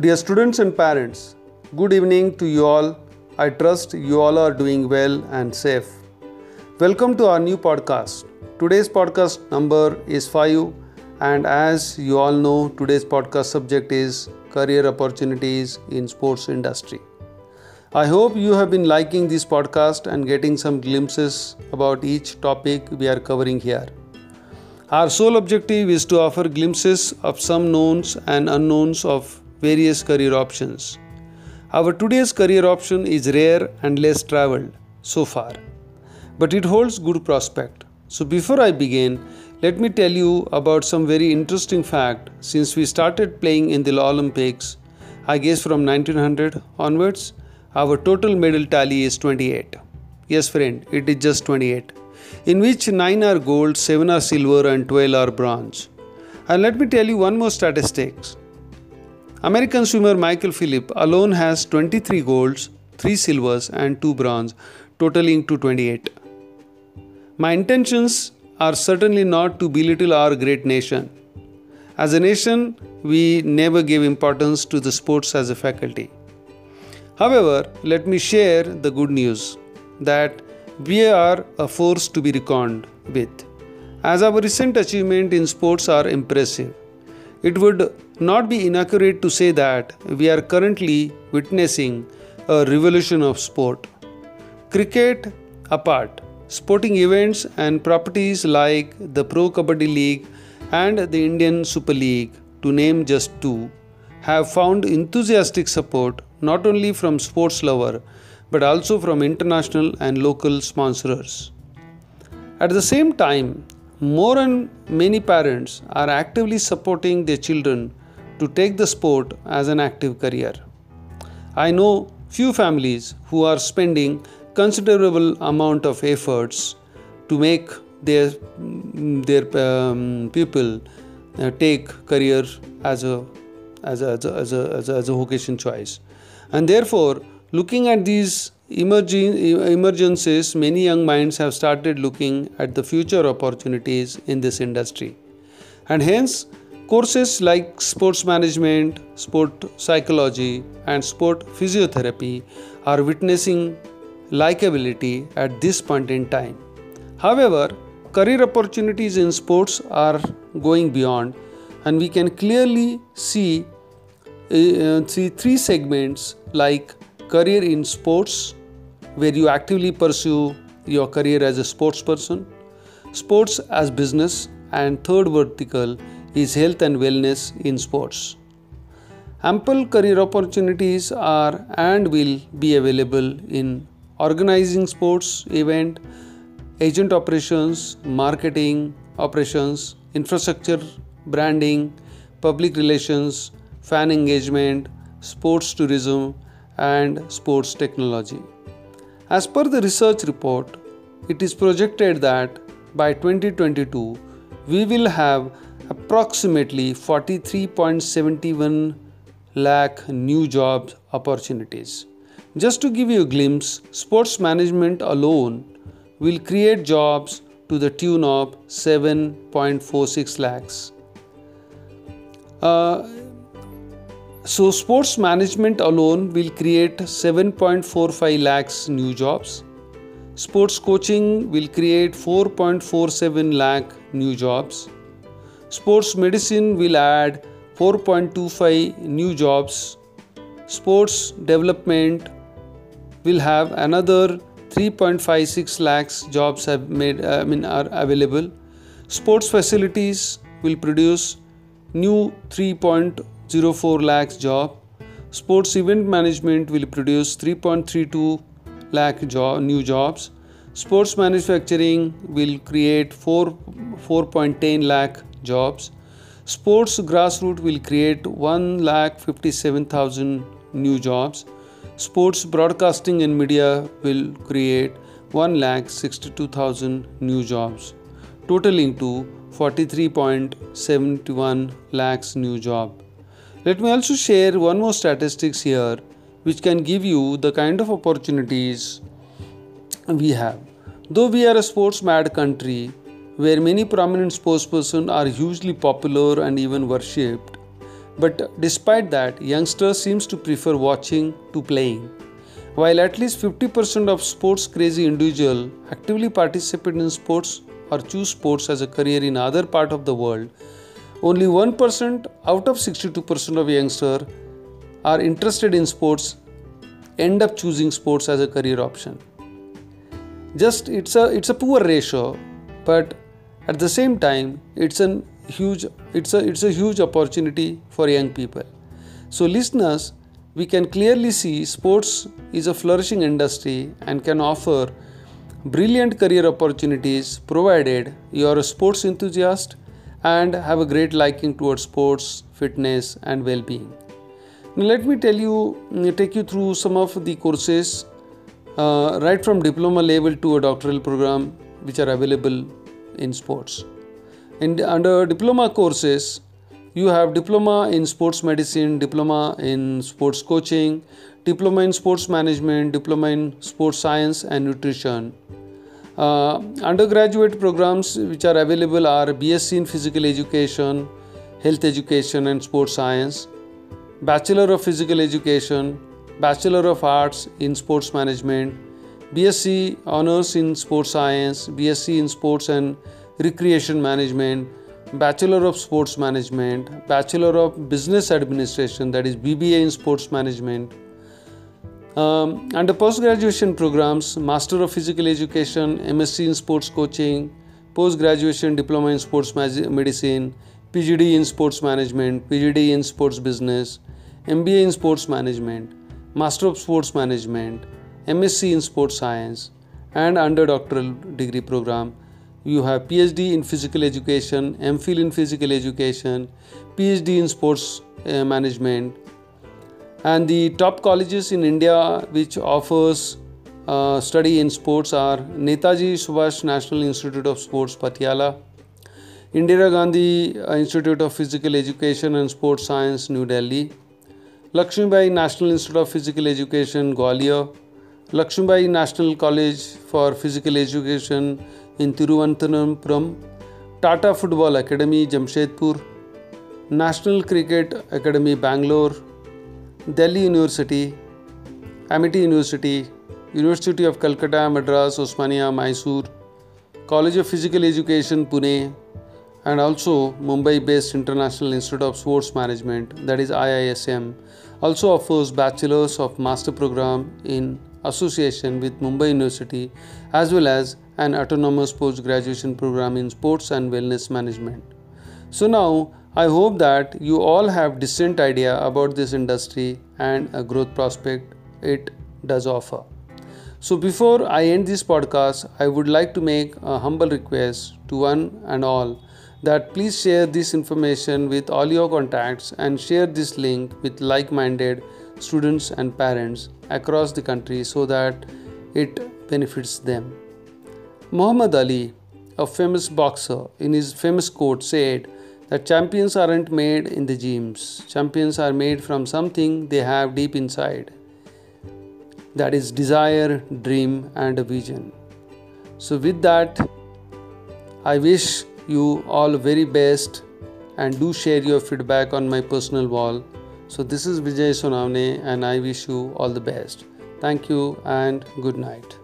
Dear students and parents, good evening to you all. I trust you all are doing well and safe. Welcome to our new podcast. Today's podcast number is 5 and as you all know today's podcast subject is career opportunities in sports industry. I hope you have been liking this podcast and getting some glimpses about each topic we are covering here. Our sole objective is to offer glimpses of some knowns and unknowns of various career options. Our today's career option is rare and less traveled so far, but it holds good prospect. So before I begin, let me tell you about some very interesting fact since we started playing in the Olympics, I guess from 1900 onwards, our total medal tally is 28. Yes friend, it is just 28 in which 9 are gold, 7 are silver, and 12 are bronze. And let me tell you one more statistics. American swimmer Michael Phelps alone has 23 golds, 3 silvers, and 2 bronze, totaling to 28. My intentions are certainly not to belittle our great nation. As a nation, we never gave importance to the sports as a faculty. However, let me share the good news that we are a force to be reckoned with. As our recent achievements in sports are impressive, it would not be inaccurate to say that we are currently witnessing a revolution of sport. Cricket apart, sporting events and properties like the Pro Kabaddi League and the Indian Super League, to name just two, have found enthusiastic support not only from sports lovers but also from international and local sponsors. At the same time, more and many parents are actively supporting their children to take the sport as an active career. I know few families who are spending considerable amount of efforts to make their their um, people uh, take career as a as a, as a, as a, as a, as a vocation choice and therefore Looking at these emerging emergencies, many young minds have started looking at the future opportunities in this industry. And hence, courses like sports management, sport psychology, and sport physiotherapy are witnessing likability at this point in time. However, career opportunities in sports are going beyond, and we can clearly see, uh, see three segments like career in sports, where you actively pursue your career as a sports person, sports as business, and third vertical is health and wellness in sports. Ample career opportunities are and will be available in organizing sports event, agent operations, marketing operations, infrastructure, branding, public relations, fan engagement, sports tourism, and sports technology. As per the research report, it is projected that by 2022 we will have approximately 43.71 lakh new job opportunities. Just to give you a glimpse, sports management alone will create jobs to the tune of 7.46 lakhs. Uh, so, sports management alone will create 7.45 lakhs new jobs. Sports coaching will create 4.47 lakh new jobs. Sports medicine will add 4.25 new jobs. Sports development will have another 3.56 lakhs jobs have made I mean are available. Sports facilities will produce new 3.04 lakhs job. Sports event management will produce 3.32 lakh job, new jobs. Sports manufacturing will create 4 4.10 lakh jobs. Sports grassroots will create 1 lakh 57,000 new jobs. Sports broadcasting and media will create 1 lakh 62,000 new jobs, totaling to 43.71 lakhs new job. Let me also share one more statistics here which can give you the kind of opportunities we have. Though we are a sports mad country where many prominent sports persons are hugely popular and even worshipped, But despite that, youngsters seems to prefer watching to playing. While at least 50% of sports crazy individual actively participate in sports or choose sports as a career in other part of the world, only 1% out of 62% of youngsters are interested in sports end up choosing sports as a career option. Just it's a it's a poor ratio, but at the same time it's a huge it's a it's a huge opportunity for young people. So listeners, we can clearly see sports is a flourishing industry and can offer brilliant career opportunities provided you are a sports enthusiast and have a great liking towards sports, fitness and well-being. Now let me tell you, take you through some of the courses uh, right from diploma level to a doctoral program which are available in sports. In, under diploma courses, you have diploma in sports medicine, diploma in sports coaching, diploma in sports management, diploma in sports science and nutrition. Uh, undergraduate programs which are available are BSc in physical education, health education and sports science, Bachelor of Physical Education, Bachelor of Arts in Sports Management, BSc Honors in Sports Science, BSc in Sports and Recreation Management, Bachelor of Sports Management, Bachelor of Business Administration, that is BBA in Sports Management. Um, under post graduation programs, Master of Physical Education, MSc in Sports Coaching, Post Graduation Diploma in Sports Medicine, PGD in Sports Management, PGD in Sports Business, MBA in Sports Management, Master of Sports Management, MSc in Sports Science, and underdoctoral degree program. You have PhD in Physical Education, MPhil in Physical Education, PhD in Sports uh, Management, and the top colleges in India which offers uh, study in sports are Netaji Subhash National Institute of Sports, Patiala, Indira Gandhi Institute of Physical Education and Sports Science, New Delhi. Lakshmi Lakshmibai National Institute of Physical Education, Gwalior, Lakshmibai National College for Physical Education in Thiruvananthapuram, Tata Football Academy, Jamshedpur, National Cricket Academy, Bangalore, Delhi University, Amity University, University of Calcutta, Madras, Osmania, Mysore, College of Physical Education, Pune, and also Mumbai based International Institute of Sports Management, that is IISM, also offers Bachelors of Master Program in association with Mumbai University as well as an autonomous post graduation program in sports and wellness management. So now I hope that you all have decent idea about this industry and a growth prospect it does offer. So before I end this podcast, I would like to make a humble request to one and all that please share this information with all your contacts and share this link with like minded students and parents across the country so that it benefits them. Muhammad Ali, a famous boxer, in his famous quote said that champions aren't made in the gyms, champions are made from something they have deep inside. That is desire, dream, and a vision. So, with that, I wish you all very best and do share your feedback on my personal wall. So this is Vijay Sonavne and I wish you all the best. Thank you and good night.